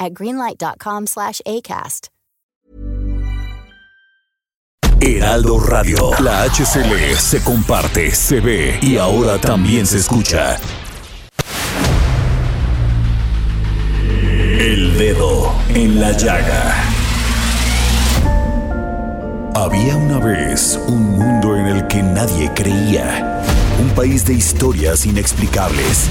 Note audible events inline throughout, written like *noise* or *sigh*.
at greenlight.com slash ACAST. Heraldo Radio. La HCL se comparte, se ve y ahora también se escucha. El dedo en la llaga. Había una vez un mundo en el que nadie creía. Un país de historias inexplicables.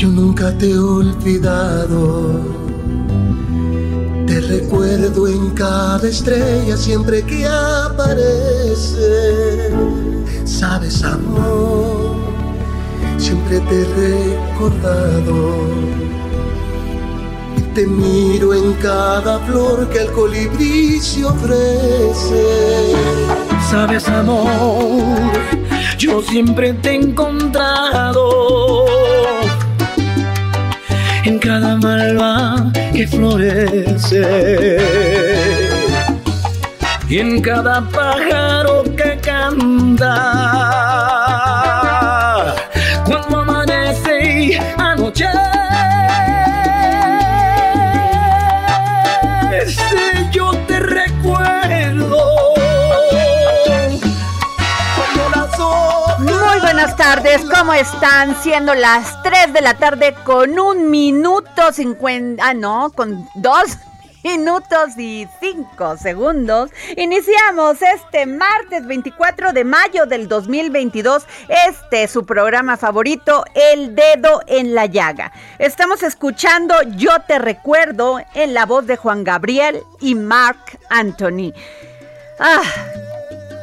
yo nunca te he olvidado. Te recuerdo en cada estrella siempre que aparece. Sabes, amor, siempre te he recordado. Y te miro en cada flor que el colibrí se ofrece. Sabes, amor, yo siempre te he encontrado en cada malva que florece. Y en cada pájaro que canta buenas tardes, ¿cómo están? Siendo las 3 de la tarde con un minuto 50, ah no, con dos *laughs* minutos y 5 segundos. Iniciamos este martes 24 de mayo del 2022, este su programa favorito, El Dedo en la Llaga. Estamos escuchando Yo Te Recuerdo en la voz de Juan Gabriel y Mark Anthony. Ah,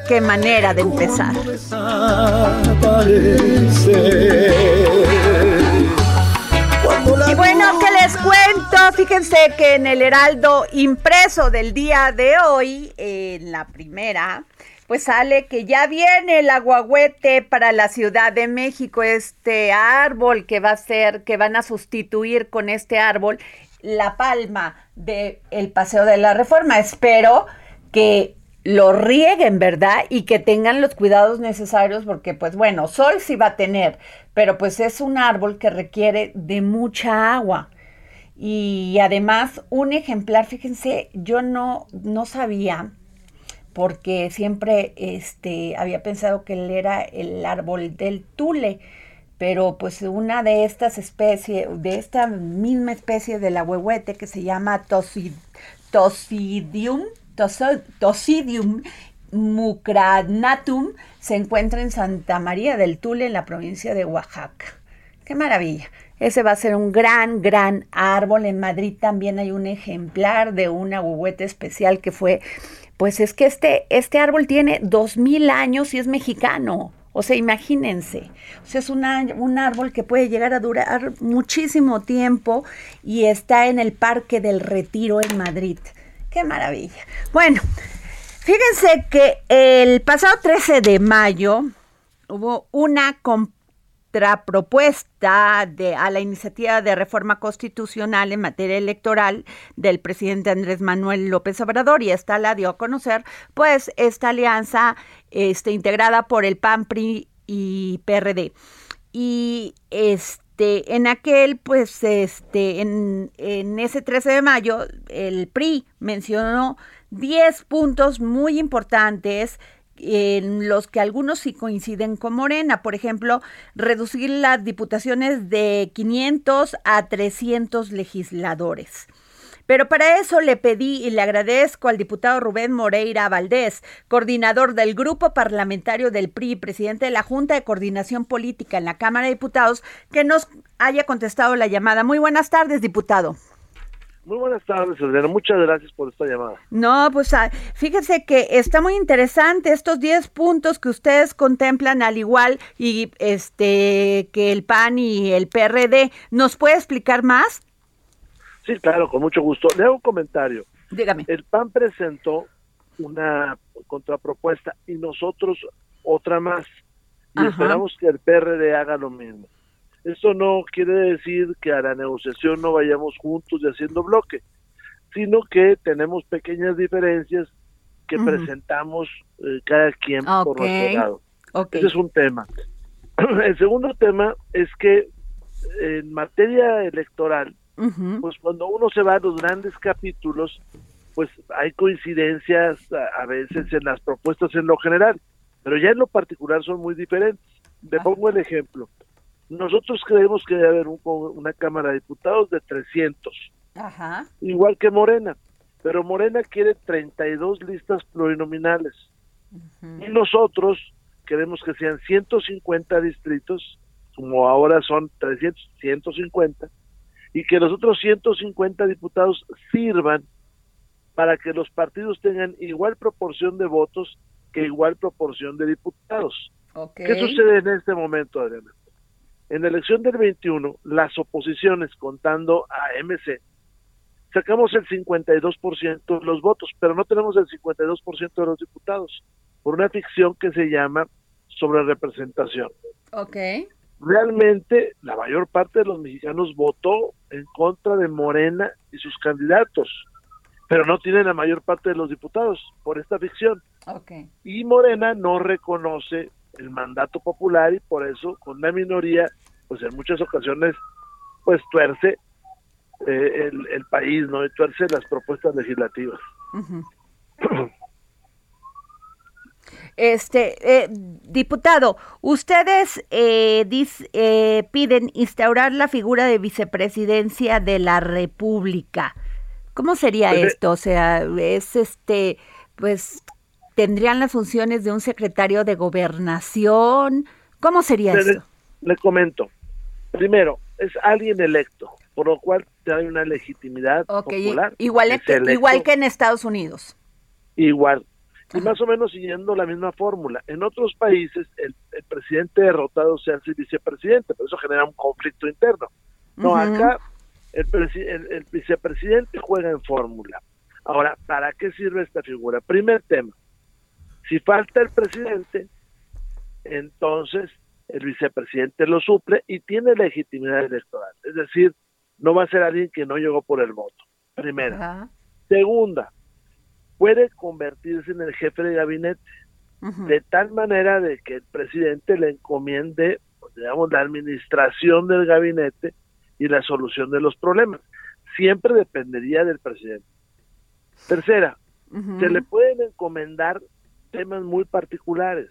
qué manera de empezar. Y bueno, ¿qué les cuento? Fíjense que en el Heraldo impreso del día de hoy, en la primera, pues sale que ya viene el aguahuete para la Ciudad de México, este árbol que va a ser, que van a sustituir con este árbol la palma del el Paseo de la Reforma. Espero que lo rieguen, ¿verdad? Y que tengan los cuidados necesarios porque, pues bueno, sol sí va a tener, pero pues es un árbol que requiere de mucha agua. Y además, un ejemplar, fíjense, yo no, no sabía, porque siempre este, había pensado que él era el árbol del tule, pero pues una de estas especies, de esta misma especie del ahuehuete que se llama tosi, Tosidium, Tosidium mucranatum, se encuentra en Santa María del Tule, en la provincia de Oaxaca. ¡Qué maravilla! Ese va a ser un gran, gran árbol. En Madrid también hay un ejemplar de un ahuehuete especial que fue, pues es que este, este árbol tiene dos mil años y es mexicano. O sea, imagínense. O sea, es una- un árbol que puede llegar a durar muchísimo tiempo y está en el Parque del Retiro en Madrid. ¡Qué maravilla! Bueno, fíjense que el pasado 13 de mayo hubo una contrapropuesta de, a la iniciativa de reforma constitucional en materia electoral del presidente Andrés Manuel López Obrador y esta la dio a conocer pues esta alianza este, integrada por el PAN, PRI y PRD. Y este, en aquel, pues, este, en, en ese 13 de mayo, el PRI mencionó 10 puntos muy importantes en los que algunos sí coinciden con Morena. Por ejemplo, reducir las diputaciones de 500 a 300 legisladores. Pero para eso le pedí y le agradezco al diputado Rubén Moreira Valdés, coordinador del Grupo Parlamentario del PRI, presidente de la Junta de Coordinación Política en la Cámara de Diputados, que nos haya contestado la llamada. Muy buenas tardes, diputado. Muy buenas tardes, Elena. Muchas gracias por esta llamada. No, pues ah, fíjese que está muy interesante estos 10 puntos que ustedes contemplan al igual y este que el PAN y el PRD. ¿Nos puede explicar más? Sí, claro, con mucho gusto. Le hago un comentario. Dígame. El PAN presentó una contrapropuesta y nosotros otra más. Y esperamos que el PRD haga lo mismo. Eso no quiere decir que a la negociación no vayamos juntos y haciendo bloque, sino que tenemos pequeñas diferencias que presentamos eh, cada quien por nuestro lado. Ese es un tema. *clears throat* El segundo tema es que en materia electoral, pues cuando uno se va a los grandes capítulos, pues hay coincidencias a, veces en las propuestas en lo general, pero ya en lo particular son muy diferentes. Le ah. pongo el ejemplo. Nosotros creemos que debe haber una Cámara de Diputados de 300, Ajá. igual que Morena, pero Morena quiere 32 listas plurinominales y nosotros queremos que sean 150 distritos, como ahora son 300, 150, y que los otros 150 diputados sirvan para que los partidos tengan igual proporción de votos que igual proporción de diputados. ¿Qué sucede en este momento, Adriana? En la elección del 21, las oposiciones, contando a MC, sacamos el 52% de los votos, pero no tenemos el 52% de los diputados, por una ficción que se llama sobre representación. Ok. Realmente, la mayor parte de los mexicanos votó en contra de Morena y sus candidatos, pero no tienen la mayor parte de los diputados por esta ficción. Okay. Y Morena no reconoce el mandato popular y por eso con la minoría, pues en muchas ocasiones, pues tuerce eh, el, país, ¿no? Y tuerce las propuestas legislativas. *clears throat* Este, eh, diputado, ustedes eh, eh, piden instaurar la figura de vicepresidencia de la República. ¿Cómo sería pues, esto? O sea, es este, pues tendrían las funciones de un secretario de gobernación. ¿Cómo sería eso? Le, comento. Primero, es alguien electo, por lo cual hay una legitimidad popular. Igual, que, igual que en Estados Unidos. Igual. Y más o menos siguiendo la misma fórmula. En otros países, el, presidente derrotado se hace vicepresidente, pero eso genera un conflicto interno. No, acá el, el vicepresidente juega en fórmula. Ahora, ¿para qué sirve esta figura? Primer tema, si falta el presidente, entonces el vicepresidente lo suple y tiene legitimidad electoral. Es decir, no va a ser alguien que no llegó por el voto. Primera. Segunda, puede convertirse en el jefe de gabinete, de tal manera de que el presidente le encomiende, pues, digamos, la administración del gabinete y la solución de los problemas. Siempre dependería del presidente. Tercera, se le pueden encomendar temas muy particulares.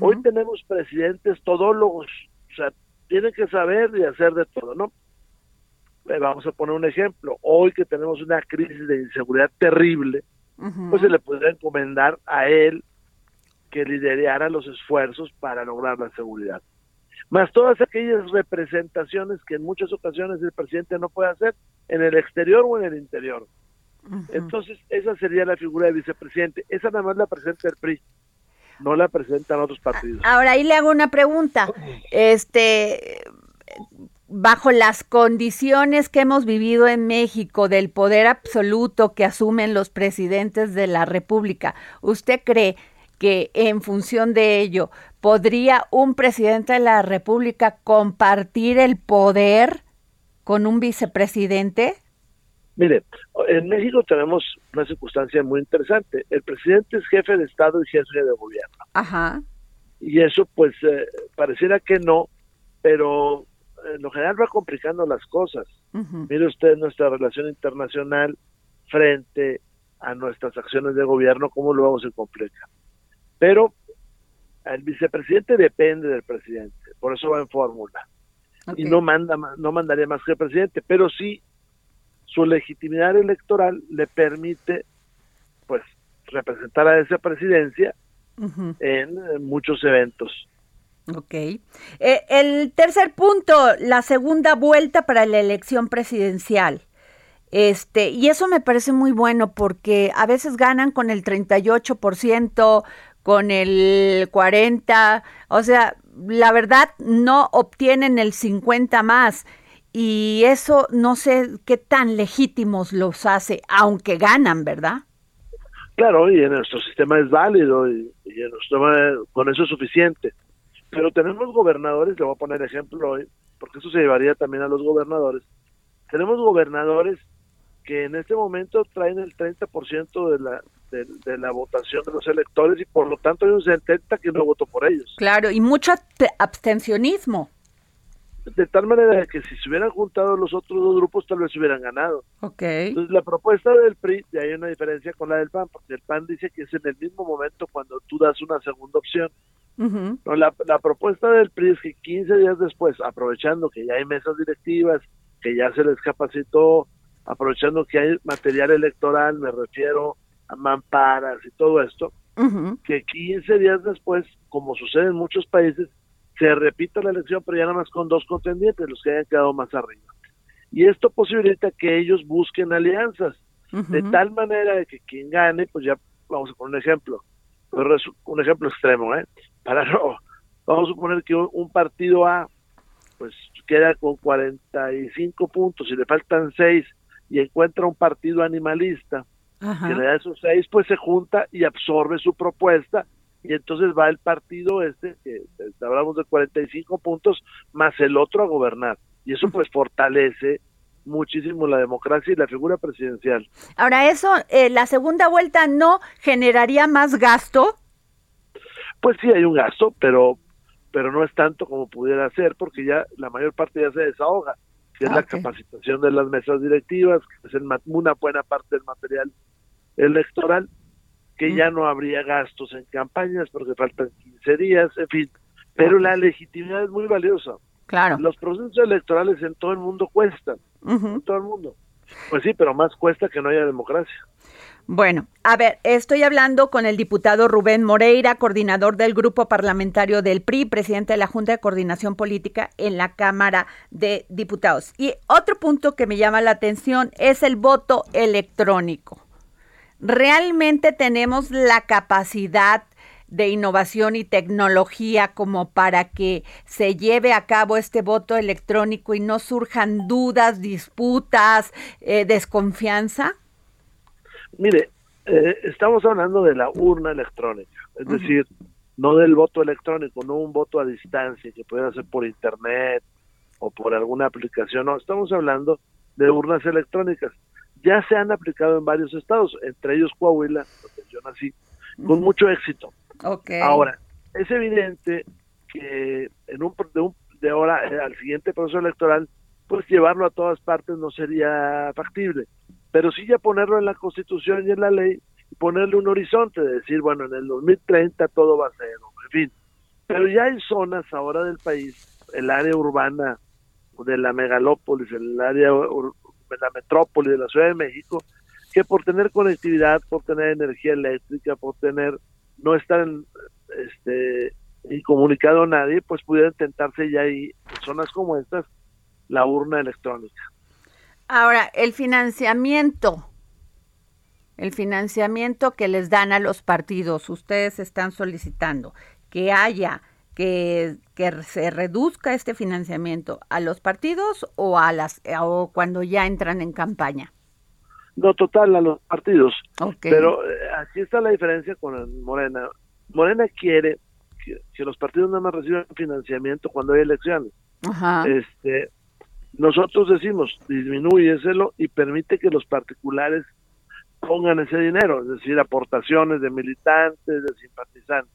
Hoy tenemos presidentes todólogos, o sea, tienen que saber y hacer de todo, ¿no? Eh, vamos a poner un ejemplo. Hoy que tenemos una crisis de inseguridad terrible, pues se le podría encomendar a él que liderara los esfuerzos para lograr la seguridad. Más todas aquellas representaciones que en muchas ocasiones el presidente no puede hacer en el exterior o en el interior. Entonces, esa sería la figura de vicepresidente. Esa nada más la presenta el PRI, no la presentan otros partidos. Ahora ahí le hago una pregunta. Este, bajo las condiciones que hemos vivido en México del poder absoluto que asumen los presidentes de la República, ¿usted cree que en función de ello podría un presidente de la República compartir el poder con un vicepresidente? Mire, en México tenemos una circunstancia muy interesante. El presidente es jefe de Estado y jefe de gobierno. Ajá. Y eso, pues, eh, pareciera que no, pero en lo general va complicando las cosas. Mire usted nuestra relación internacional frente a nuestras acciones de gobierno, cómo lo vamos a complicar. Pero el vicepresidente depende del presidente, por eso va en fórmula. Y no manda no mandaría más que el presidente, pero sí su legitimidad electoral le permite, pues, representar a esa presidencia en muchos eventos. Ok. Eh, el tercer punto, la segunda vuelta para la elección presidencial. Este, y eso me parece muy bueno porque a veces ganan con el 38%, con el 40, o sea, la verdad no obtienen el 50 más y eso no sé qué tan legítimos los hace, aunque ganan, ¿verdad? Claro, y en nuestro sistema es válido y, en nuestro con eso es suficiente. Pero tenemos gobernadores, le voy a poner ejemplo hoy, porque eso se llevaría también a los gobernadores. Tenemos gobernadores que en este momento traen el 30% de la, de, la votación de los electores y por lo tanto hay un 70 que no votó por ellos. Claro, y mucho abstencionismo. De tal manera que si se hubieran juntado los otros dos grupos tal vez se hubieran ganado. Okay. Entonces la propuesta del PRI, y hay una diferencia con la del PAN, porque el PAN dice que es en el mismo momento cuando tú das una segunda opción. No, la, la propuesta del PRI es que 15 días después, aprovechando que ya hay mesas directivas, que ya se les capacitó, aprovechando que hay material electoral, me refiero a mamparas y todo esto, que 15 días después, como sucede en muchos países, se repita la elección, pero ya nada más con dos contendientes, los que hayan quedado más arriba. Y esto posibilita que ellos busquen alianzas, de tal manera de que quien gane, pues ya vamos a poner un ejemplo, un ejemplo extremo, ¿eh? Para no, vamos a suponer que un partido A, pues queda con 45 puntos y le faltan 6 y encuentra un partido animalista que le da esos seis, pues se junta y absorbe su propuesta y entonces va el partido este, que hablamos de 45 puntos, más el otro a gobernar. Y eso pues fortalece muchísimo la democracia y la figura presidencial. Ahora, eso, eh, la segunda vuelta no generaría más gasto. Pues sí, hay un gasto, pero pero no es tanto como pudiera ser, porque ya la mayor parte ya se desahoga que es la capacitación de las mesas directivas, que es una buena parte del material electoral, que ya no habría gastos en campañas porque faltan 15 días, en fin. Pero la legitimidad es muy valiosa. Claro. Los procesos electorales en todo el mundo cuestan, todo el mundo. Pues sí, pero más cuesta que no haya democracia. Bueno, a ver, estoy hablando con el diputado Rubén Moreira, coordinador del grupo parlamentario del PRI, presidente de la Junta de Coordinación Política en la Cámara de Diputados. Y otro punto que me llama la atención es el voto electrónico. ¿Realmente tenemos la capacidad de innovación y tecnología como para que se lleve a cabo este voto electrónico y no surjan dudas, disputas, eh, desconfianza? Mire, eh, estamos hablando de la urna electrónica, es decir, no del voto electrónico, no un voto a distancia que pueda ser por internet o por alguna aplicación, no, estamos hablando de urnas electrónicas. Ya se han aplicado en varios estados, entre ellos Coahuila, donde yo nací, con mucho éxito. Ahora, es evidente que en un, de, un, de ahora eh, al siguiente proceso electoral, pues llevarlo a todas partes no sería factible. Pero sí ya ponerlo en la Constitución y en la ley ponerle un horizonte de decir, bueno, en el 2030 todo va a ser, en fin. Pero ya hay zonas ahora del país, el área urbana de la megalópolis, el área de la metrópoli de la Ciudad de México, que por tener conectividad, por tener energía eléctrica, por tener no estar este incomunicado a nadie, pues pudiera intentarse ya ahí en zonas como estas la urna electrónica. Ahora, el financiamiento, el financiamiento que les dan a los partidos, ustedes están solicitando que haya, que, que se reduzca este financiamiento a los partidos o a las o cuando ya entran en campaña. No, total, a los partidos. Pero eh, aquí está la diferencia con Morena. Morena quiere que, los partidos nada más reciban financiamiento cuando hay elecciones. Ajá. Este, nosotros decimos, disminúyeselo y permite que los particulares pongan ese dinero, es decir, aportaciones de militantes, de simpatizantes.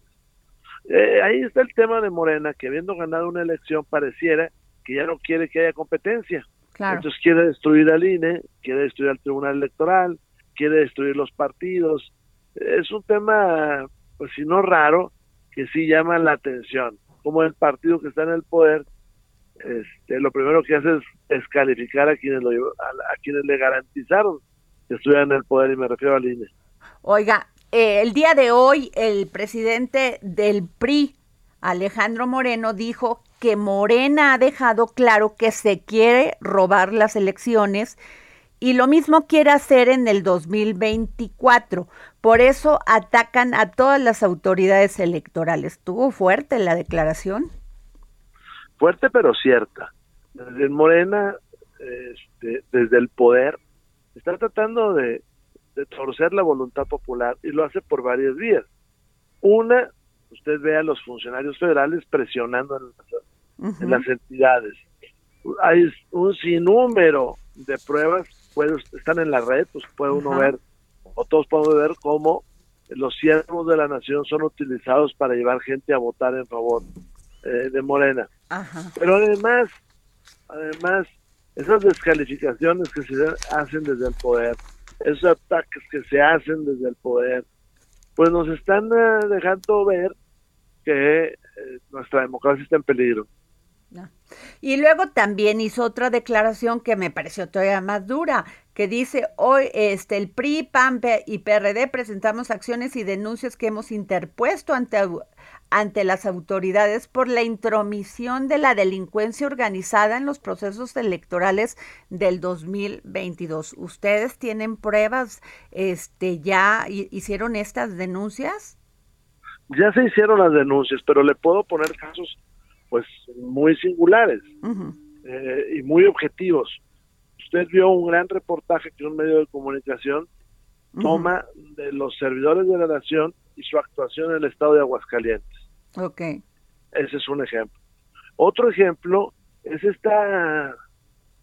Eh, ahí está el tema de Morena, que habiendo ganado una elección pareciera que ya no quiere que haya competencia. Entonces quiere destruir al INE, quiere destruir al Tribunal Electoral, quiere destruir los partidos. Es un tema, pues si no raro, que sí llama la atención. Como el partido que está en el poder este, lo primero que hace es descalificar a quienes, lo, a, quienes le garantizaron que estuvieran en el poder, y me refiero al INE. Oiga, eh, el día de hoy el presidente del PRI, Alejandro Moreno, dijo que Morena ha dejado claro que se quiere robar las elecciones y lo mismo quiere hacer en el 2024. Por eso atacan a todas las autoridades electorales. ¿Estuvo fuerte la declaración? Fuerte pero cierta. Desde Morena, este, desde el poder, está tratando de, torcer la voluntad popular y lo hace por varias vías. Una, usted ve a los funcionarios federales presionando en las entidades. Hay un sinnúmero de pruebas están en la red, pues puede uno ver, o todos podemos ver cómo los siervos de la nación son utilizados para llevar gente a votar en favor eh, de Morena. Pero además, además, esas descalificaciones que se hacen desde el poder, esos ataques que se hacen desde el poder, pues nos están eh, dejando ver que eh, nuestra democracia está en peligro. Y luego también hizo otra declaración que me pareció todavía más dura, que dice, hoy este, el PRI, PAN y PRD presentamos acciones y denuncias que hemos interpuesto ante, ante las autoridades por la intromisión de la delincuencia organizada en los procesos electorales del 2022. ¿Ustedes tienen pruebas? Este, ¿Ya hicieron estas denuncias? Ya se hicieron las denuncias, pero le puedo poner casos pues muy singulares eh, y muy objetivos. Usted vio un gran reportaje que un medio de comunicación toma de los servidores de la nación y su actuación en el estado de Aguascalientes. Ok. Ese es un ejemplo. Otro ejemplo es esta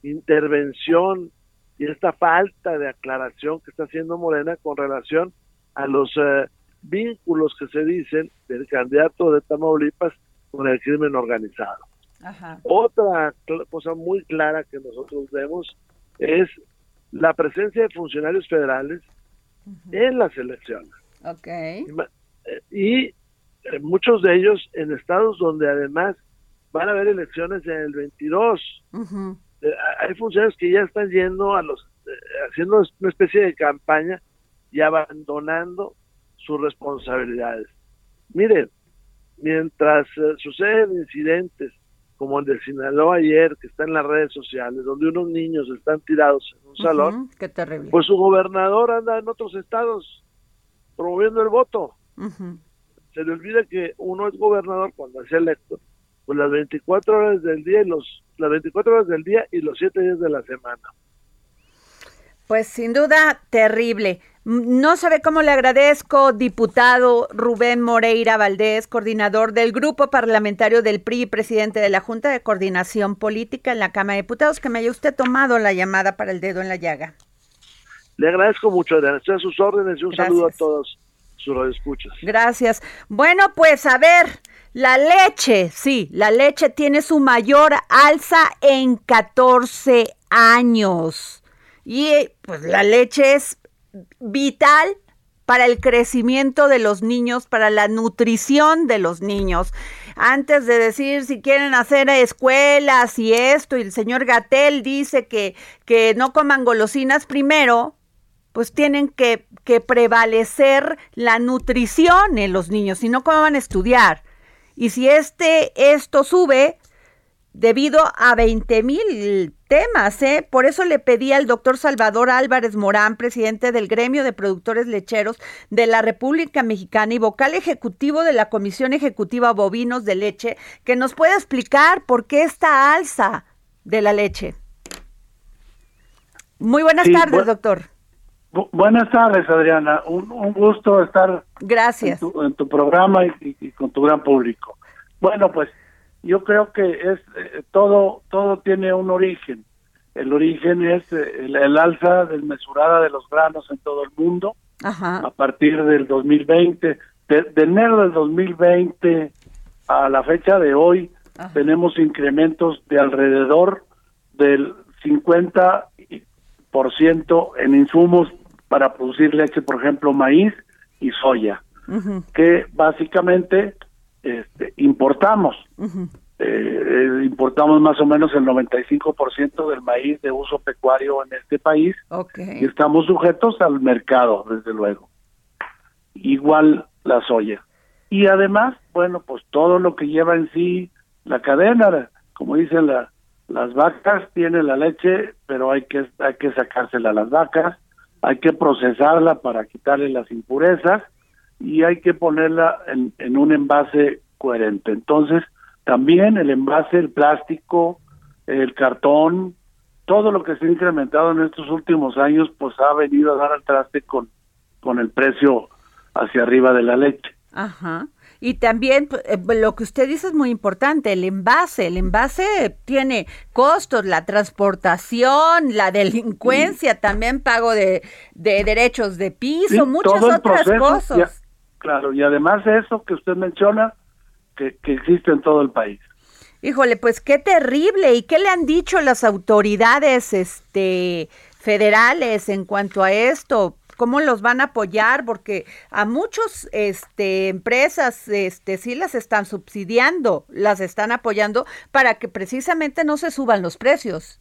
intervención y esta falta de aclaración que está haciendo Morena con relación a los eh, vínculos que se dicen del candidato de Tamaulipas con el crimen organizado. Otra cosa muy clara que nosotros vemos es la presencia de funcionarios federales en las elecciones. Okay. Y, eh, muchos de ellos en estados donde además van a haber elecciones en el 22. Eh, hay funcionarios que ya están yendo a los, eh, haciendo una especie de campaña y abandonando sus responsabilidades. Miren, mientras eh, suceden incidentes como el de Sinaloa ayer, que está en las redes sociales, donde unos niños están tirados en un salón, qué terrible. pues su gobernador anda en otros estados promoviendo el voto. Se le olvida que uno es gobernador cuando es electo, pues las 24 horas del día y los las 24 horas del día y los 7 días de la semana. Pues sin duda terrible. No sabe cómo le agradezco, diputado Rubén Moreira Valdés, coordinador del Grupo Parlamentario del PRI y presidente de la Junta de Coordinación Política en la Cámara de Diputados, que me haya usted tomado la llamada para el dedo en la llaga. Le agradezco mucho, Adriana. Estoy a sus órdenes y un saludo a todos sus radioescuchas. Gracias. Bueno, pues a ver, la leche, sí, la leche tiene su mayor alza en 14 años. Y pues la leche es vital para el crecimiento de los niños, para la nutrición de los niños. Antes de decir si quieren hacer escuelas y esto, y el señor Gatel dice que, que no coman golosinas primero, pues tienen que, que prevalecer la nutrición en los niños, si no, ¿cómo van a estudiar? Y si este, esto sube, debido a 20 mil temas. ¿eh? Por eso le pedí al doctor Salvador Álvarez Morán, presidente del Gremio de Productores Lecheros de la República Mexicana y vocal ejecutivo de la Comisión Ejecutiva Bovinos de Leche, que nos pueda explicar por qué esta alza de la leche. Muy buenas tardes, doctor. buenas tardes, Adriana. Un, gusto estar Gracias. En, tu, programa y con tu gran público. Bueno, pues yo creo que es eh, todo todo tiene un origen. El origen es eh, el, alza desmesurada de los granos en todo el mundo a partir del 2020. De, enero del 2020 a la fecha de hoy tenemos incrementos de alrededor del 50% en insumos para producir leche, por ejemplo, maíz y soya, que básicamente este, importamos. eh, importamos más o menos el 95% del maíz de uso pecuario en este país y estamos sujetos al mercado, desde luego. Igual la soya. Y además, bueno, pues todo lo que lleva en sí la cadena, como dicen la, las vacas, tiene la leche, pero hay que, hay que sacársela a las vacas, hay que procesarla para quitarle las impurezas y hay que ponerla en, en un envase coherente. Entonces, también el envase, el plástico, el cartón, todo lo que se ha incrementado en estos últimos años, pues ha venido a dar al traste con, con el precio hacia arriba de la leche. Ajá. Y también eh, lo que usted dice es muy importante, el envase. El envase tiene costos, la transportación, la delincuencia, también pago de, de derechos de piso, muchas otras cosas. Claro, y además de eso que usted menciona, que, que existe en todo el país. Híjole, pues qué terrible. ¿Y qué le han dicho las autoridades este, federales en cuanto a esto? cómo los van a apoyar porque a muchos este empresas este sí las están subsidiando, las están apoyando para que precisamente no se suban los precios.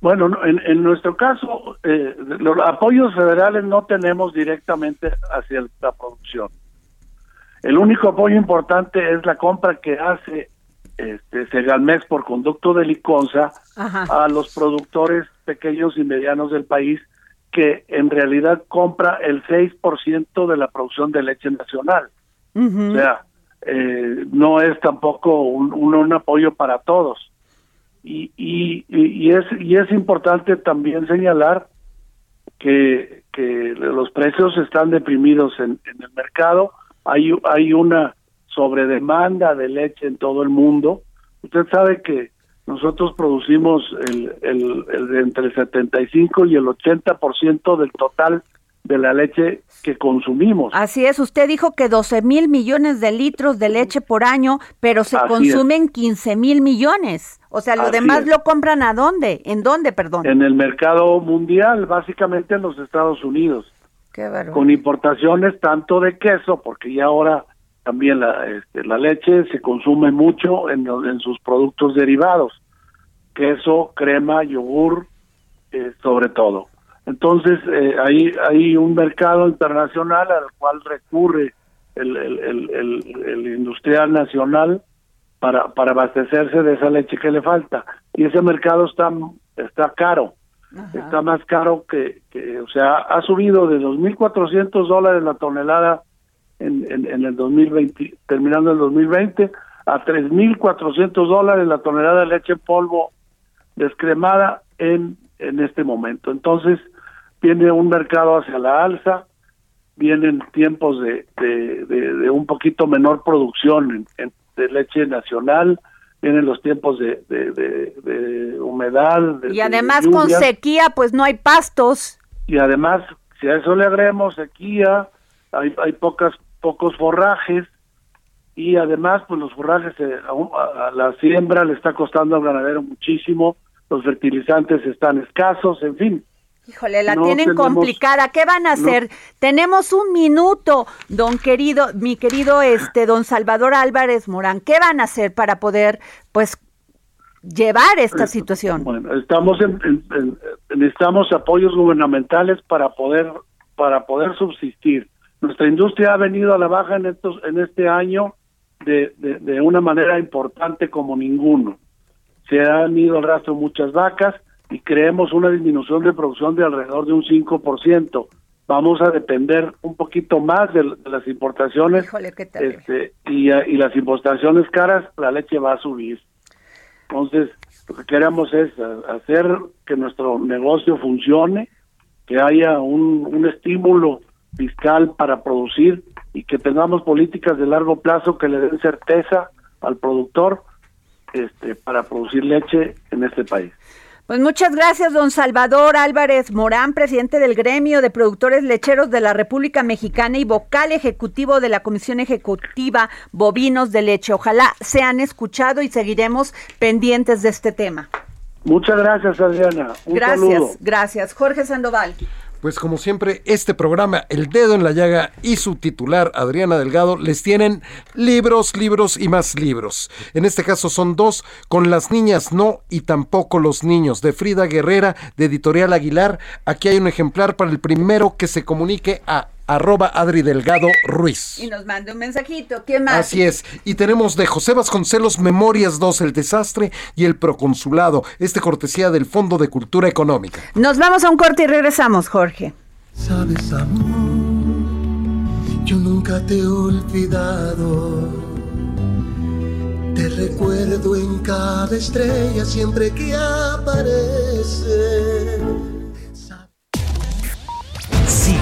Bueno, en, en nuestro caso, eh, los apoyos federales no tenemos directamente hacia la producción. El único apoyo importante es la compra que hace este, Segalmex por conducto de Liconza a los productores pequeños y medianos del país que en realidad compra el 6% de la producción de leche nacional. O sea, eh, no es tampoco un, un, apoyo para todos. Y, y, y, es, y es importante también señalar que, que los precios están deprimidos en, el mercado, hay, hay una sobredemanda de leche en todo el mundo. Usted sabe que nosotros producimos el, el, el entre el 75 y el 80% del total de la leche que consumimos. Así es, usted dijo que 12 mil millones de litros de leche por año, pero se consumen 15 mil millones. O sea, lo demás lo compran a dónde? ¿En dónde, perdón? En el mercado mundial, básicamente en los Estados Unidos. Qué con importaciones tanto de queso, porque ya ahora también la, este, la leche se consume mucho en, en sus productos derivados, queso, crema, yogur, eh, sobre todo. Entonces, eh, hay, hay un mercado internacional al cual recurre el, el, el, el, industrial nacional para, para abastecerse de esa leche que le falta. Y ese mercado está, está caro. Está más caro que, que, o sea, ha subido de 2.400 dólares la tonelada en, en, el 2020, terminando el 2020, a 3.400 dólares la tonelada de leche en polvo descremada en, en este momento. Entonces, viene un mercado hacia la alza, vienen tiempos de, de, un poquito menor producción de leche nacional, vienen los tiempos de, de humedad. y además con sequía, pues no hay pastos. Y además, si a eso le agregamos sequía, hay, hay pocas pocos forrajes y además pues los forrajes eh, a, la siembra le está costando al ganadero muchísimo, los fertilizantes están escasos, en fin. Híjole, la tienen complicada. ¿Qué van a hacer? Tenemos un minuto, don querido, mi querido este don Salvador Álvarez Morán. ¿Qué van a hacer para poder pues llevar esta situación? Bueno, estamos en, necesitamos apoyos gubernamentales para poder para poder subsistir. Nuestra industria ha venido a la baja en estos en este año de, de, una manera importante como ninguno. Se han ido al rastro muchas vacas y creemos una disminución de producción de alrededor de un 5%. Vamos a depender un poquito más de, las importaciones este, y, y las importaciones caras, la leche va a subir. Entonces, lo que queremos es hacer que nuestro negocio funcione, que haya un, un estímulo fiscal para producir y que tengamos políticas de largo plazo que le den certeza al productor este, para producir leche en este país. Pues muchas gracias, don Salvador Álvarez Morán, presidente del Gremio de Productores Lecheros de la República Mexicana y vocal ejecutivo de la Comisión Ejecutiva Bovinos de Leche. Ojalá sean escuchado y seguiremos pendientes de este tema. Muchas gracias, Adriana. gracias, gracias. Jorge Sandoval. Pues como siempre, este programa, El Dedo en la Llaga y su titular, Adriana Delgado, les tienen libros, libros y más libros. En este caso son dos, Con las niñas no y tampoco los niños, de Frida Guerrera, de Editorial Aguilar. Aquí hay un ejemplar para el primero que se comunique a arroba Adri Delgado Ruiz. Y nos mande un mensajito. ¿Quién más? Así es. Y tenemos de José Vasconcelos Memorias 2, El Desastre y El Proconsulado. Este cortesía del Fondo de Cultura Económica. Nos vamos a un corte y regresamos, Jorge. Sabes, amor, yo nunca te he olvidado. Te recuerdo en cada estrella siempre que aparece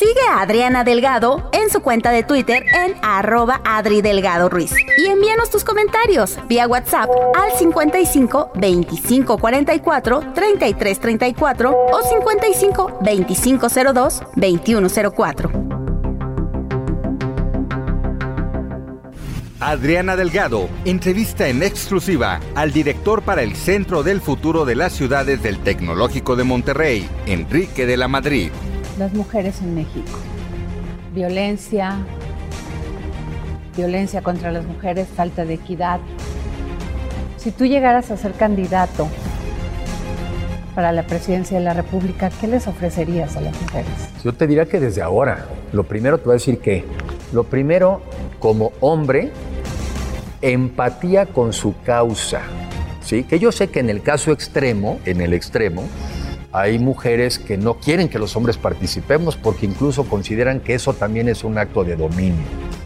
Sigue a Adriana Delgado en su cuenta de Twitter en arroba Adri Delgado Ruiz. Y envíanos tus comentarios vía WhatsApp al 55 25 44 33 34 o 55 25 02 21 04. Adriana Delgado entrevista en exclusiva al director para el Centro del Futuro de las Ciudades del Tecnológico de Monterrey, Enrique de la Madrid las mujeres en México. Violencia, violencia contra las mujeres, falta de equidad. Si tú llegaras a ser candidato para la presidencia de la República, ¿qué les ofrecerías a las mujeres? Yo te diría que desde ahora, lo primero te voy a decir que, lo primero, como hombre, empatía con su causa. ¿sí? Que yo sé que en el caso extremo, en el extremo, hay mujeres que no quieren que los hombres participemos porque incluso consideran que eso también es un acto de dominio.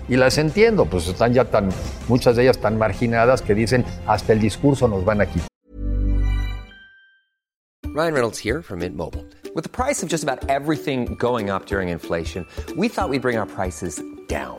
Y las entiendo, pues están ya tan, muchas de ellas tan marginadas que dicen hasta el discurso nos van a quitar. Ryan Reynolds here from Mint Mobile. With the price of just about everything going up during inflation, we thought we'd bring our prices down.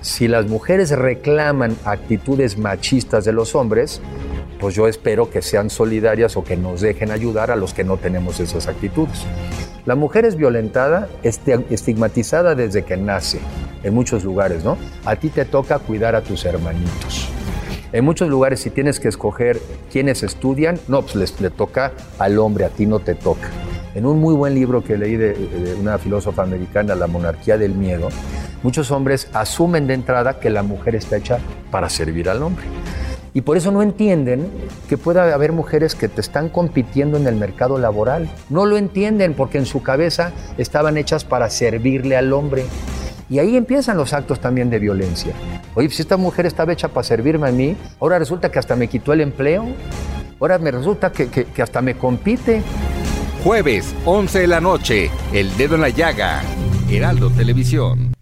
Si las mujeres reclaman actitudes machistas de los hombres, pues yo espero que sean solidarias o que nos dejen ayudar a los que no tenemos esas actitudes. La mujer es violentada, estigmatizada desde que nace, en muchos lugares, ¿no? A ti te toca cuidar a tus hermanitos. En muchos lugares, si tienes que escoger quiénes estudian, no, pues les, le toca al hombre, a ti no te toca. En un muy buen libro que leí de, de una filósofa americana, La monarquía del miedo, muchos hombres asumen de entrada que la mujer está hecha para servir al hombre. Y por eso no entienden que pueda haber mujeres que te están compitiendo en el mercado laboral. No lo entienden porque en su cabeza estaban hechas para servirle al hombre. Y ahí empiezan los actos también de violencia. Oye, si esta mujer estaba hecha para servirme a mí, ahora resulta que hasta me quitó el empleo. Ahora me resulta que, que, que hasta me compite. Jueves, 11 de la noche, El Dedo en la Llaga, Heraldo Televisión.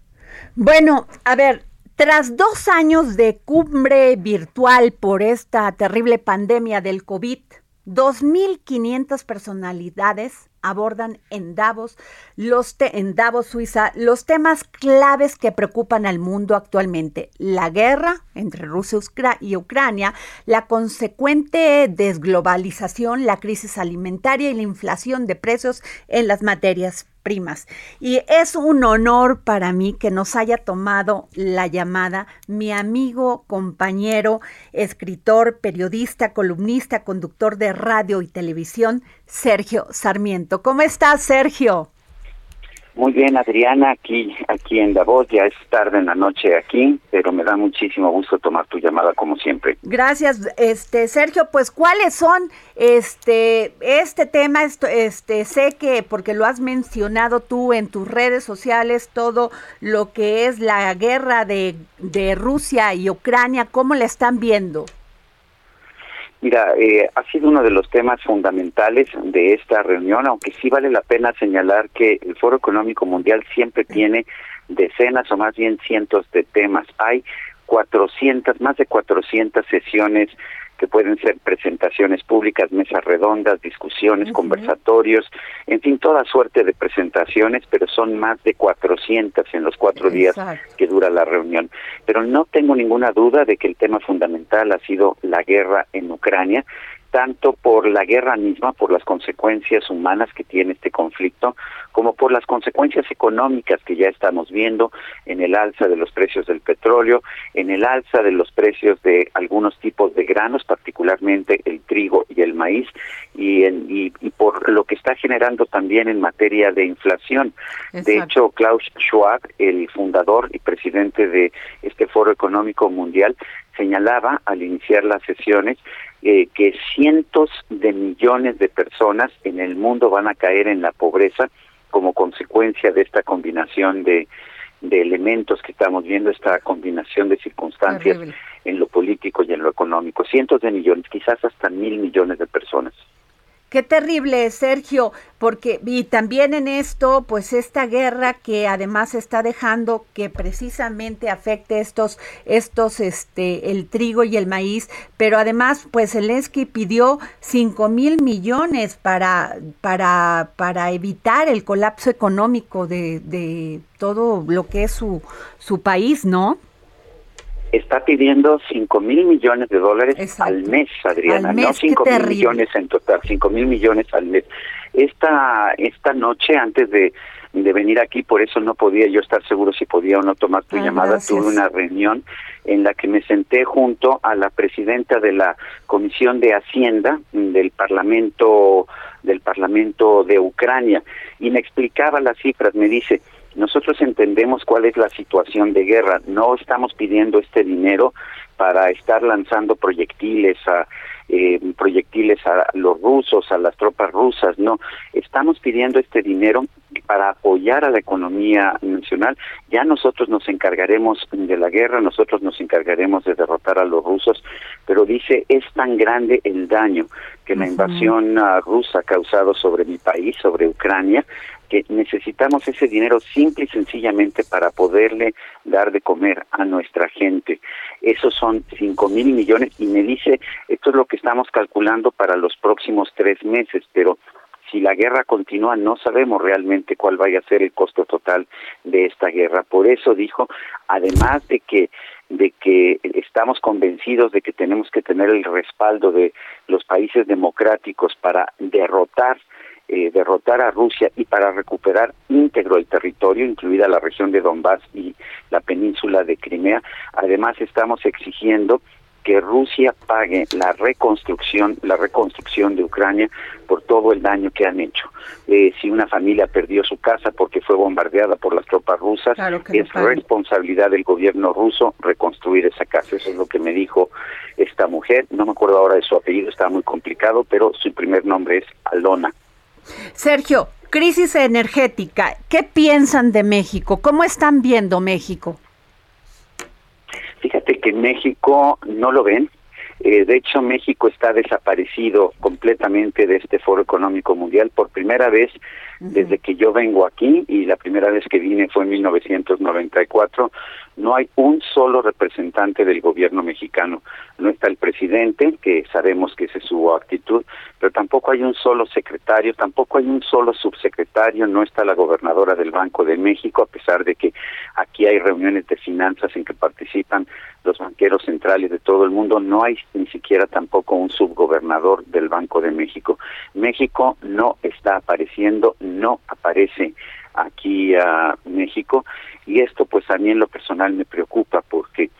Bueno, a ver, tras dos años de cumbre virtual por esta terrible pandemia del COVID, 2.500 personalidades abordan en Davos, los en Davos, Suiza, los temas claves que preocupan al mundo actualmente. La guerra entre Rusia y Ucrania, la consecuente desglobalización, la crisis alimentaria y la inflación de precios en las materias Y es un honor para mí que nos haya tomado la llamada mi amigo, compañero, escritor, periodista, columnista, conductor de radio y televisión, Sergio Sarmiento. ¿Cómo estás, Sergio? Muy bien, Adriana, aquí, aquí en Davos, ya es tarde en la noche aquí, pero me da muchísimo gusto tomar tu llamada como siempre. Gracias, este Sergio, pues cuáles son este este tema, esto, este sé que porque lo has mencionado tú en tus redes sociales todo lo que es la guerra de, de Rusia y Ucrania, ¿cómo la están viendo? Mira, eh, ha sido uno de los temas fundamentales de esta reunión, aunque sí vale la pena señalar que el Foro Económico Mundial siempre tiene decenas o más bien cientos de temas. Hay 400, más de 400 sesiones que pueden ser presentaciones públicas, mesas redondas, discusiones, conversatorios, en fin, toda suerte de presentaciones, pero son más de 400 en los cuatro días que dura la reunión. Pero no tengo ninguna duda de que el tema fundamental ha sido la guerra en Ucrania tanto por la guerra misma, por las consecuencias humanas que tiene este conflicto, como por las consecuencias económicas que ya estamos viendo en el alza de los precios del petróleo, en el alza de los precios de algunos tipos de granos, particularmente el trigo y el maíz, y, y, por lo que está generando también en materia de inflación. De hecho, Klaus Schwab, el fundador y presidente de este Foro Económico Mundial, señalaba al iniciar las sesiones eh, que cientos de millones de personas en el mundo van a caer en la pobreza como consecuencia de esta combinación de, de elementos que estamos viendo, esta combinación de circunstancias en lo político y en lo económico. Cientos de millones, quizás hasta mil millones de personas. Qué terrible, Sergio, porque y también en esto, pues esta guerra que además está dejando que precisamente afecte estos, estos, este, el trigo y el maíz, pero además, pues Zelensky pidió cinco mil millones para, para, para evitar el colapso económico de, de todo lo que es su, su país, ¿no? Está pidiendo 5 mil millones de dólares al mes, Adriana, no 5 mil millones en total, 5 mil millones al mes. Esta, esta noche, antes de, de venir aquí, por eso no podía yo estar seguro si podía o no tomar tu llamada, tuve una reunión en la que me senté junto a la presidenta de la Comisión de Hacienda del Parlamento del Parlamento de Ucrania y me explicaba las cifras, me dice, nosotros entendemos cuál es la situación de guerra. No estamos pidiendo este dinero para estar lanzando proyectiles a eh, proyectiles a los rusos, a las tropas rusas, no, estamos pidiendo este dinero para apoyar a la economía nacional. Ya nosotros nos encargaremos de la guerra, nosotros nos encargaremos de derrotar a los rusos, pero dice, es tan grande el daño que la invasión uh, rusa ha causado sobre mi país, sobre Ucrania, que necesitamos ese dinero simple y sencillamente para poderle dar de comer a nuestra gente. Esos son cinco mil millones y me dice, esto es lo que estamos calculando para los próximos tres meses, pero si la guerra continúa no sabemos realmente cuál vaya a ser el costo total de esta guerra. Por eso dijo, además de que de que estamos convencidos de que tenemos que tener el respaldo de los países democráticos para derrotar eh, derrotar a Rusia y para recuperar íntegro el territorio, incluida la región de Donbass y la península de Crimea. Además, estamos exigiendo que Rusia pague la reconstrucción, la reconstrucción de Ucrania por todo el daño que han hecho. Eh, si una familia perdió su casa porque fue bombardeada por las tropas rusas, es responsabilidad del gobierno ruso reconstruir esa casa. Eso es lo que me dijo esta mujer. No me acuerdo ahora de su apellido, está muy complicado, pero su primer nombre es Alona. Sergio, crisis energética, ¿qué piensan de México? ¿Cómo están viendo México? Fíjate que México no lo ven. Eh, de hecho, México está desaparecido completamente de este foro económico mundial. Por primera vez desde que yo vengo aquí y la primera vez que vine fue en 1994, no hay un solo representante del gobierno mexicano. No está el presidente, que sabemos que esa es su actitud, pero tampoco hay un solo secretario, tampoco hay un solo subsecretario, no está la gobernadora del Banco de México, a pesar de que aquí hay reuniones de finanzas en que participan los banqueros centrales de todo el mundo, no hay ni siquiera tampoco un subgobernador del Banco de México. México no está apareciendo, no aparece aquí a México. Y esto pues a mí en lo personal me preocupa porque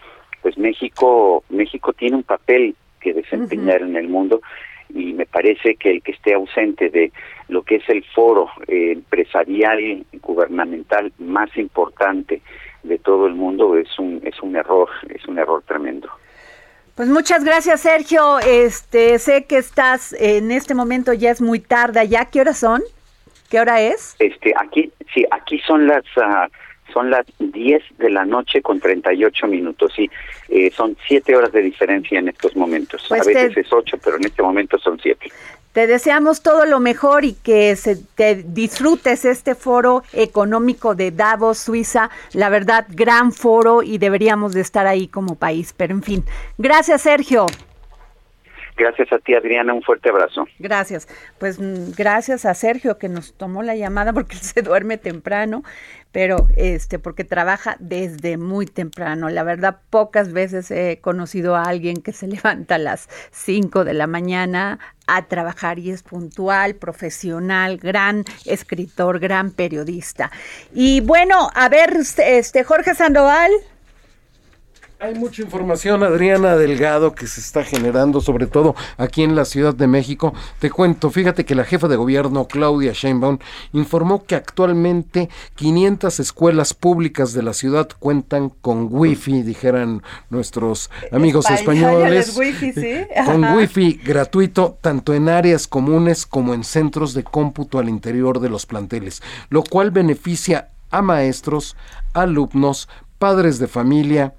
pues México México tiene un papel que desempeñar en el mundo y me parece que el que esté ausente de lo que es el foro eh, empresarial y gubernamental más importante de todo el mundo es un es un error es un error tremendo. Pues muchas gracias Sergio. Este sé que estás en este momento ya es muy tarde ya qué horas son qué hora es este aquí sí aquí son las uh, son las 10 de la noche con 38 minutos. Sí, eh, son 7 horas de diferencia en estos momentos. Pues a veces es 8, pero en este momento son 7. Te deseamos todo lo mejor y que se, te disfrutes este foro económico de Davos, Suiza. La verdad, gran foro y deberíamos de estar ahí como país. Pero en fin, gracias Sergio. Gracias a ti, Adriana. Un fuerte abrazo. Gracias. Pues mm, gracias a Sergio que nos tomó la llamada porque *laughs* él se duerme temprano, pero este porque trabaja desde muy temprano. La verdad, pocas veces he conocido a alguien que se *laughs* levanta a las 5 de la mañana a trabajar y es puntual, profesional, gran escritor, gran periodista. Y bueno, a ver, este Jorge Sandoval. Hay mucha información, Adriana Delgado, que se está generando, sobre todo aquí en la Ciudad de México. Te cuento, fíjate que la jefa de gobierno, Claudia Sheinbaum, informó que actualmente 500 escuelas públicas de la ciudad cuentan con wifi, dijeran nuestros amigos españoles. *laughs* Wifi, ¿sí? *laughs* Con wifi gratuito, tanto en áreas comunes como en centros de cómputo al interior de los planteles, lo cual beneficia a maestros, alumnos, padres de familia,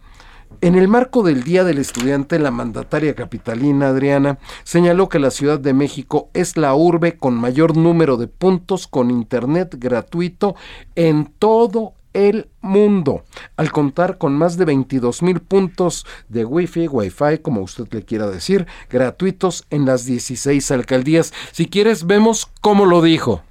en el marco del Día del Estudiante, la mandataria capitalina Adriana señaló que la Ciudad de México es la urbe con mayor número de puntos con Internet gratuito en todo el mundo, al contar con más de 22 mil puntos de Wi-Fi, Wi-Fi, como usted le quiera decir, gratuitos en las 16 alcaldías. Si quieres, vemos cómo lo dijo.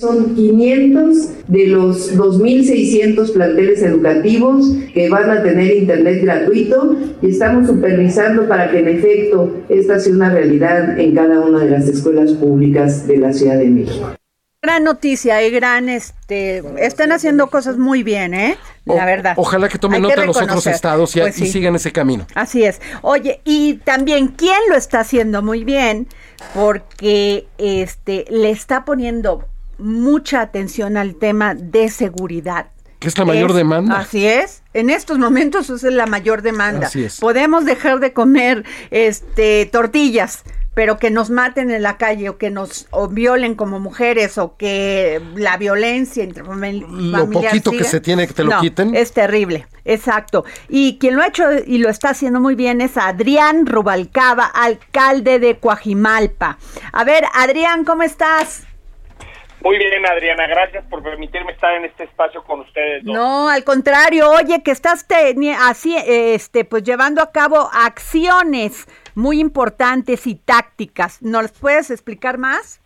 Son 500 de los 2.600 planteles educativos que van a tener internet gratuito y estamos supervisando para que en efecto esta sea una realidad en cada una de las escuelas públicas de la Ciudad de México. Gran noticia y gran, este, están haciendo cosas muy bien, ¿eh? La verdad. Ojalá que tomen nota los otros estados y, pues y sigan ese camino. Así es. Oye, y también, ¿quién lo está haciendo muy bien? Porque, este, le está poniendo mucha atención al tema de seguridad. ¿Qué es la mayor demanda? Así es. En estos momentos es la mayor demanda. Así es. Podemos dejar de comer este tortillas, pero que nos maten en la calle o que nos violen como mujeres o que la violencia entre lo poquito que se tiene que te lo quiten es terrible exacto y quien lo ha hecho y lo está haciendo muy bien es Adrián Rubalcaba alcalde de Coajimalpa a ver Adrián cómo estás muy bien, Adriana, gracias por permitirme estar en este espacio con ustedes. No, al contrario, oye, que estás así, este, pues llevando a cabo acciones muy importantes y tácticas. ¿Nos puedes explicar más?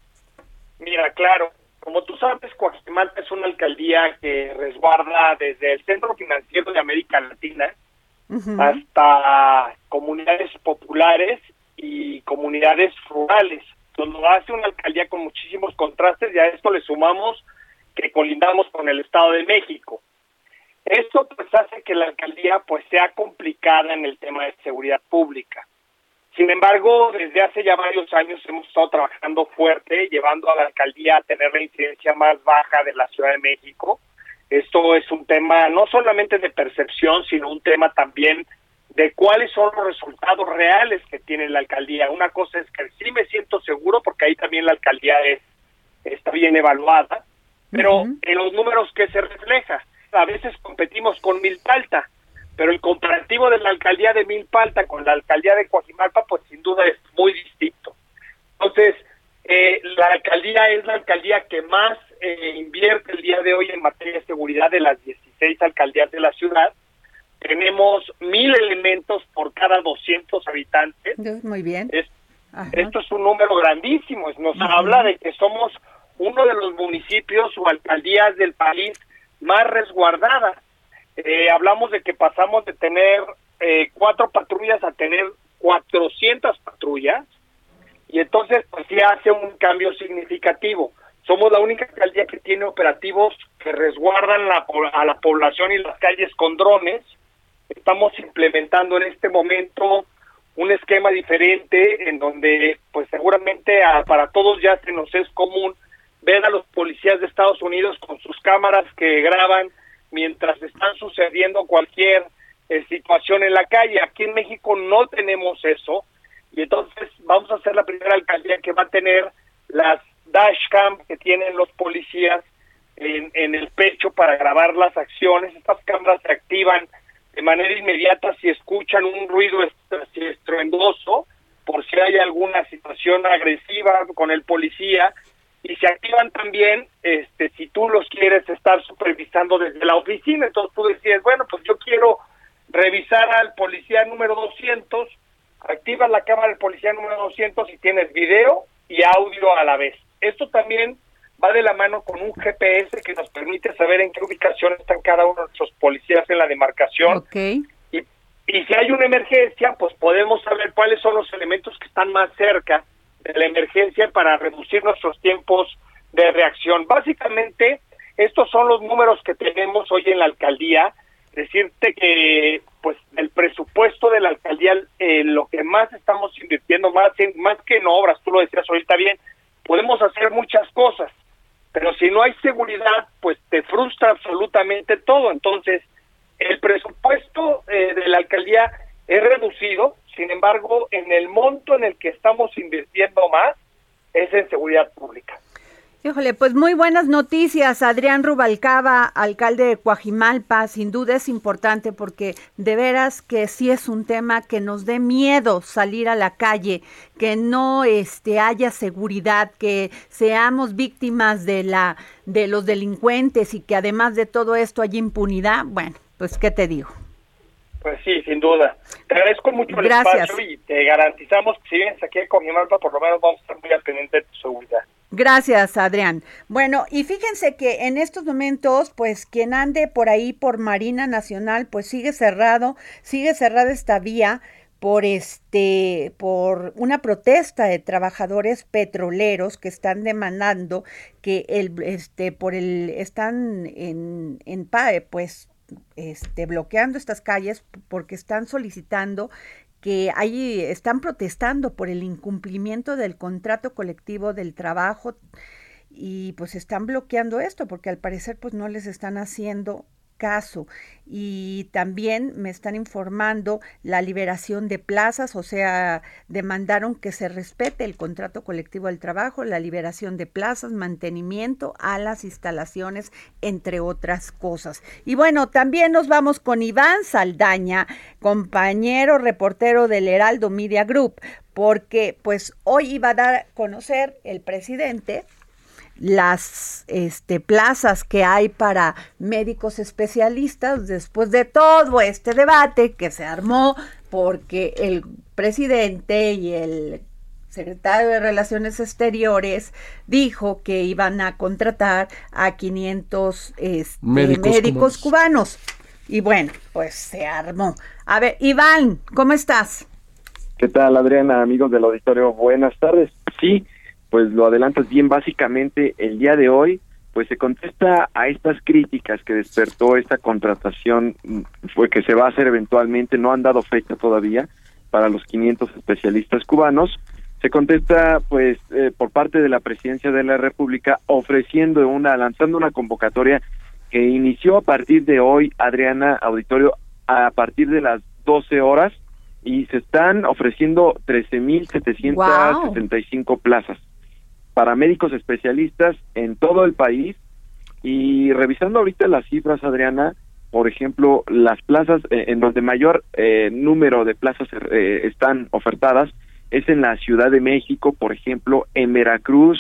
Mira, claro, como tú sabes, Coajimalpa es una alcaldía que resguarda desde el Centro Financiero de América Latina hasta comunidades populares y comunidades rurales lo hace una alcaldía con muchísimos contrastes y a esto le sumamos que colindamos con el Estado de México. Esto pues hace que la alcaldía pues sea complicada en el tema de seguridad pública. Sin embargo, desde hace ya varios años hemos estado trabajando fuerte, llevando a la alcaldía a tener la incidencia más baja de la Ciudad de México. Esto es un tema no solamente de percepción, sino un tema también de cuáles son los resultados reales que tiene la alcaldía. Una cosa es que sí me siento seguro porque ahí también la alcaldía es, está bien evaluada, pero en los números que se refleja, a veces competimos con Milpalta, pero el comparativo de la alcaldía de Milpalta con la alcaldía de Coajimalpa pues sin duda es muy distinto. Entonces, eh, la alcaldía es la alcaldía que más eh, invierte el día de hoy en materia de seguridad de las 16 alcaldías de la ciudad. Tenemos mil elementos por cada 200 habitantes. Muy bien. esto es un número grandísimo. Nos habla de que somos uno de los municipios o alcaldías del país más resguardadas. Eh, hablamos de que pasamos de tener eh, cuatro patrullas a tener 400 patrullas y entonces pues sí hace un cambio significativo. Somos la única alcaldía que tiene operativos que resguardan la, a la población y las calles con drones. Estamos implementando en este momento un esquema diferente en donde pues seguramente para todos ya se nos es común ver a los policías de Estados Unidos con sus cámaras que graban mientras están sucediendo cualquier eh, situación en la calle. Aquí en México no tenemos eso y entonces vamos a ser la primera alcaldía que va a tener las dashcam que tienen los policías en el pecho para grabar las acciones. Estas cámaras se activan de manera inmediata si escuchan un ruido estruendoso por si hay alguna situación agresiva con el policía y se activan también este si tú los quieres estar supervisando desde la oficina. Entonces tú decías bueno pues yo quiero revisar al policía número 200 activas la cámara del policía número 200 y tienes video y audio a la vez. Esto también va de la mano con un GPS que nos permite saber en qué ubicación están cada uno de nuestros policías en la demarcación y, y si hay una emergencia pues podemos saber cuáles son los elementos que están más cerca de la emergencia para reducir nuestros tiempos de reacción. Básicamente, estos son los números que tenemos hoy en la alcaldía. Decirte que, pues, el presupuesto de la alcaldía, eh, lo que más estamos invirtiendo, más, más que en obras, tú lo decías ahorita bien, podemos hacer muchas cosas, pero si no hay seguridad, pues te frustra absolutamente todo. Entonces, el presupuesto eh, de la alcaldía es reducido, sin embargo, en el monto en el que estamos invirtiendo más es en seguridad pública. Híjole, pues muy buenas noticias, Adrián Rubalcaba, alcalde de Coajimalpa. Sin duda es importante porque de veras que sí es un tema que nos dé miedo salir a la calle, que no este, haya seguridad, que seamos víctimas de la de los delincuentes y que además de todo esto haya impunidad. Bueno, pues qué te digo. Pues sí, sin duda. Te agradezco mucho el espacio y te garantizamos que si vienes aquí a Cojimalpa, por lo menos vamos a estar muy al pendiente de tu seguridad. Gracias, Adrián. Bueno, y fíjense que en estos momentos, pues quien ande por ahí por Marina Nacional, pues sigue cerrado, sigue cerrada esta vía por este por una protesta de trabajadores petroleros que están demandando que el este por el están en en pues este, bloqueando estas calles porque están solicitando que ahí están protestando por el incumplimiento del contrato colectivo del trabajo y pues están bloqueando esto porque al parecer pues no les están haciendo caso. Y también me están informando la liberación de plazas, o sea, demandaron que se respete el contrato colectivo del trabajo, la liberación de plazas, mantenimiento a las instalaciones, entre otras cosas. Y bueno, también nos vamos con Iván Saldaña, compañero reportero del Heraldo Media Group, porque pues hoy iba a dar a conocer el presidente las este, plazas que hay para médicos especialistas después de todo este debate que se armó porque el presidente y el secretario de Relaciones Exteriores dijo que iban a contratar a 500 este, médicos, cubanos. Y bueno, pues se armó. A ver, Iván, ¿cómo estás? ¿Qué tal, Adriana, amigos del auditorio? Buenas tardes. Sí, pues lo adelantas bien básicamente el día de hoy pues se contesta a estas críticas que despertó esta contratación mm, fue que se va a hacer eventualmente no han dado fecha todavía para los 500 especialistas cubanos se contesta pues eh, por parte de la presidencia de la República ofreciendo una lanzando una convocatoria que inició a partir de hoy Adriana Auditorio a partir de las 12 horas y se están ofreciendo 13.765 wow. plazas para médicos especialistas en todo el país y revisando ahorita las cifras, Adriana, por ejemplo, las plazas eh, en donde mayor eh, número de plazas eh, están ofertadas es en la Ciudad de México, por ejemplo, en Veracruz,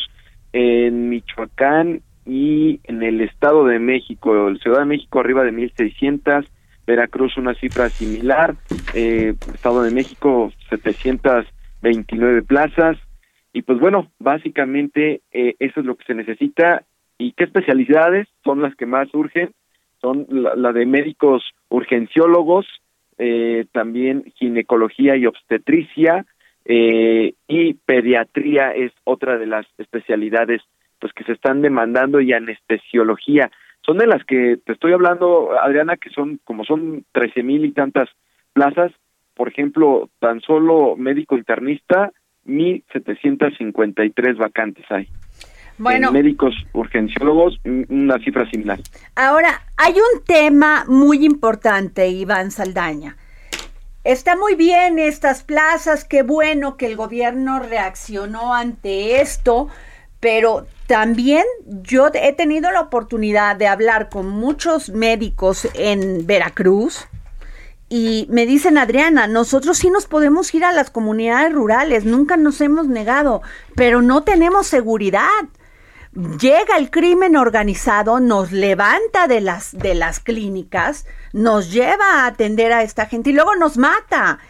en Michoacán y en el Estado de México. El Ciudad de México arriba de 1.600, Veracruz una cifra similar, eh, Estado de México 729 plazas. Y pues bueno, básicamente eh, eso es lo que se necesita. ¿Y qué especialidades son las que más urgen? Son la, de médicos urgenciólogos, eh, también ginecología y obstetricia, eh, y pediatría es otra de las especialidades pues que se están demandando y anestesiología son de las que te estoy hablando Adriana que son como son trece mil y tantas plazas por ejemplo tan solo médico internista mil setecientos cincuenta y tres vacantes hay bueno, médicos urgenciólogos, una cifra similar. Ahora, hay un tema muy importante, Iván Saldaña. Está muy bien estas plazas, qué bueno que el gobierno reaccionó ante esto, pero también yo he tenido la oportunidad de hablar con muchos médicos en Veracruz y me dicen, Adriana, nosotros sí nos podemos ir a las comunidades rurales, nunca nos hemos negado, pero no tenemos seguridad llega el crimen organizado, nos levanta de las, de las clínicas, nos lleva a atender a esta gente y luego nos mata.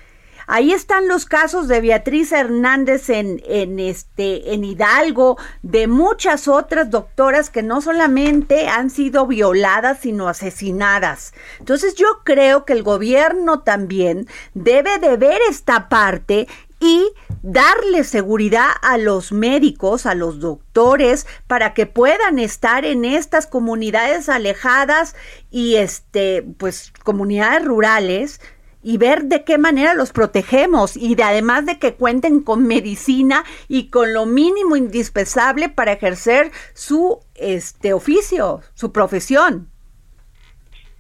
Ahí están los casos de Beatriz Hernández en, en, este, en Hidalgo, de muchas otras doctoras que no solamente han sido violadas, sino asesinadas. Entonces yo creo que el gobierno también debe de ver esta parte y darle seguridad a los médicos, a los doctores, para que puedan estar en estas comunidades alejadas y este, pues, comunidades rurales y ver de qué manera los protegemos y de, además de que cuenten con medicina y con lo mínimo indispensable para ejercer su este oficio, su profesión.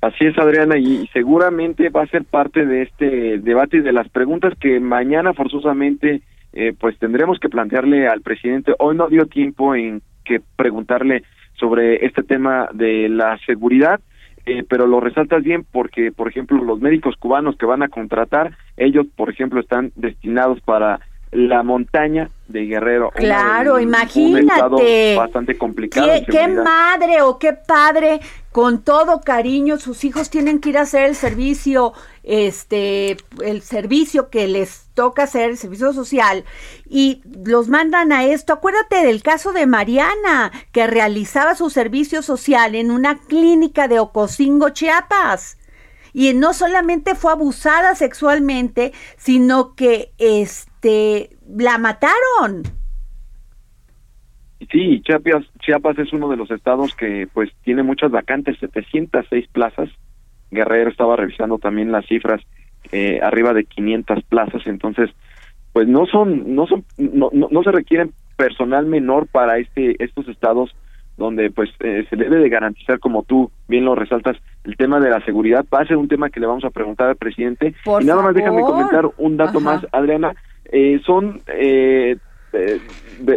Así es, Adriana, y seguramente va a ser parte de este debate y de las preguntas que mañana forzosamente eh, pues tendremos que plantearle al presidente. Hoy no dio tiempo en que preguntarle sobre este tema de la seguridad, eh, pero lo resaltas bien porque, por ejemplo, los médicos cubanos que van a contratar, ellos, por ejemplo, están destinados para la montaña de Guerrero. Claro, imagínate. bastante complicado. ¿Qué, madre o qué padre, con todo cariño, sus hijos tienen que ir a hacer el servicio, este, el servicio que les toca hacer, el servicio social, y los mandan a esto. Acuérdate del caso de Mariana, que realizaba su servicio social en una clínica de Ocosingo, Chiapas y no solamente fue abusada sexualmente, sino que este la mataron. Sí, Chiapas, Chiapas es uno de los estados que pues tiene muchas vacantes, 706 plazas. Guerrero estaba revisando también las cifras, eh, arriba de 500 plazas, entonces pues no son no son no, no, no se requieren personal menor para este estos estados donde pues eh, se debe de garantizar, como tú bien lo resaltas, el tema de la seguridad. Va a ser un tema que le vamos a preguntar al presidente. y nada más déjame comentar un dato más, Adriana. Eh, son, eh,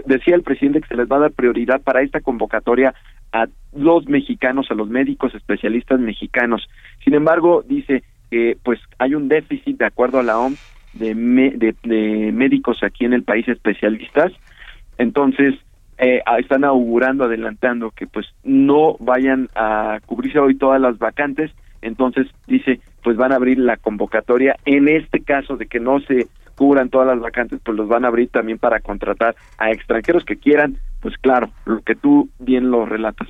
decía el presidente que se les va a dar prioridad para esta convocatoria a los mexicanos, a los médicos especialistas mexicanos. Sin embargo, dice que pues hay un déficit, de acuerdo a la OMS, de, de médicos aquí en el país especialistas. Entonces, eh, están augurando, adelantando que pues no vayan a cubrirse hoy todas las vacantes, entonces dice pues van a abrir la convocatoria en este caso de que no se cubran todas las vacantes, pues los van a abrir también para contratar a extranjeros que quieran, pues claro, lo que tú bien lo relatas.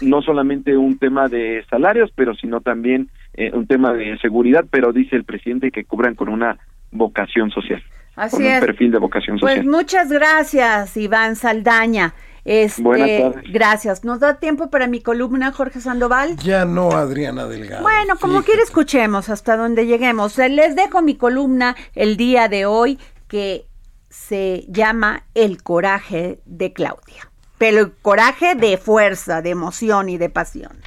No solamente un tema de salarios, pero sino también eh, un tema de seguridad, pero dice el presidente que cubran con una vocación social. Así con un perfil de vocación pues social. Pues muchas gracias, Iván Saldaña. Este, Buenas tardes. Gracias. ¿Nos da tiempo para mi columna, Jorge Sandoval? Ya no, Adriana Delgado. Bueno, como quiera escuchemos hasta donde lleguemos. Les dejo mi columna el día de hoy que se llama El coraje de Claudia. Pero el coraje de fuerza, de emoción y de pasión.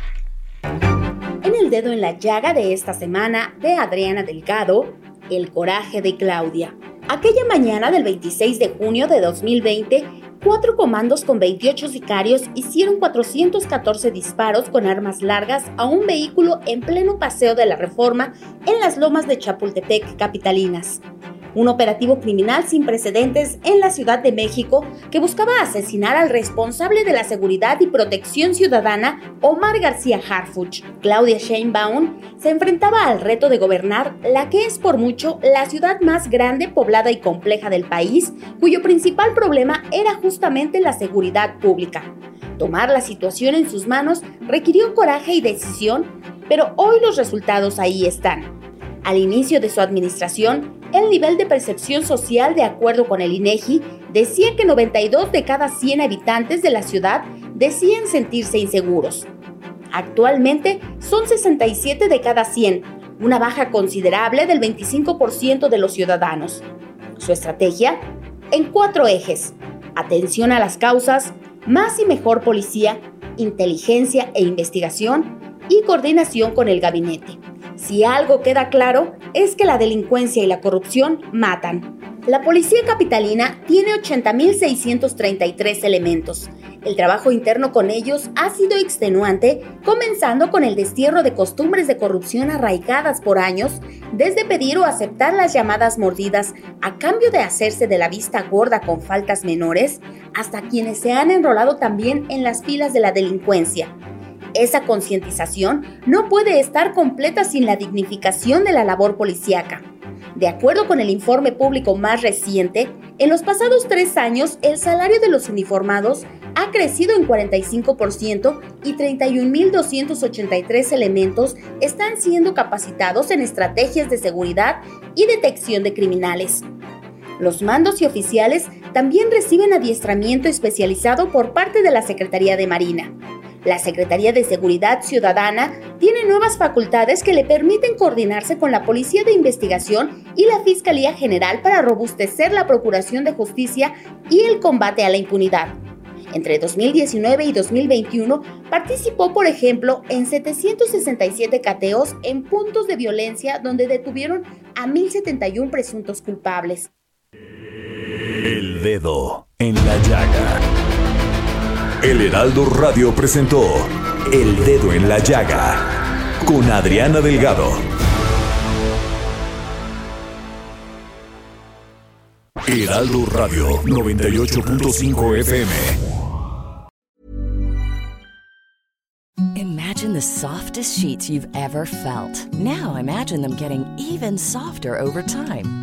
En el dedo en la llaga de esta semana de Adriana Delgado, El coraje de Claudia. Aquella mañana del 26 de junio de 2020, cuatro comandos con 28 sicarios hicieron 414 disparos con armas largas a un vehículo en pleno paseo de la Reforma en las lomas de Chapultepec, capitalinas. Un operativo criminal sin precedentes en la Ciudad de México que buscaba asesinar al responsable de la seguridad y protección ciudadana, Omar García Harfuch. Claudia Sheinbaum se enfrentaba al reto de gobernar la que es por mucho la ciudad más grande, poblada y compleja del país, cuyo principal problema era justamente la seguridad pública. Tomar la situación en sus manos requirió coraje y decisión, pero hoy los resultados ahí están. Al inicio de su administración, el nivel de percepción social, de acuerdo con el INEGI, decía que 92 de cada 100 habitantes de la ciudad decían sentirse inseguros. Actualmente son 67 de cada 100, una baja considerable del 25% de los ciudadanos. Su estrategia, en cuatro ejes. Atención a las causas, más y mejor policía, inteligencia e investigación y coordinación con el gabinete. Si algo queda claro, es que la delincuencia y la corrupción matan. La policía capitalina tiene 80.633 elementos. El trabajo interno con ellos ha sido extenuante, comenzando con el destierro de costumbres de corrupción arraigadas por años, desde pedir o aceptar las llamadas mordidas a cambio de hacerse de la vista gorda con faltas menores, hasta quienes se han enrolado también en las filas de la delincuencia, esa concientización no puede estar completa sin la dignificación de la labor policíaca. De acuerdo con el informe público más reciente, en los pasados tres años el salario de los uniformados ha crecido en 45% y 31.283 elementos están siendo capacitados en estrategias de seguridad y detección de criminales. Los mandos y oficiales también reciben adiestramiento especializado por parte de la Secretaría de Marina. La Secretaría de Seguridad Ciudadana tiene nuevas facultades que le permiten coordinarse con la Policía de Investigación y la Fiscalía General para robustecer la Procuración de Justicia y el combate a la impunidad. Entre 2019 y 2021 participó, por ejemplo, en 767 cateos en puntos de violencia donde detuvieron a 1.071 presuntos culpables. El dedo en la llaga. El Heraldo Radio presentó El Dedo en la Llaga con Adriana Delgado. Heraldo Radio 98.5 FM. Imagine the softest sheets you've ever felt. Now imagine them getting even softer over time.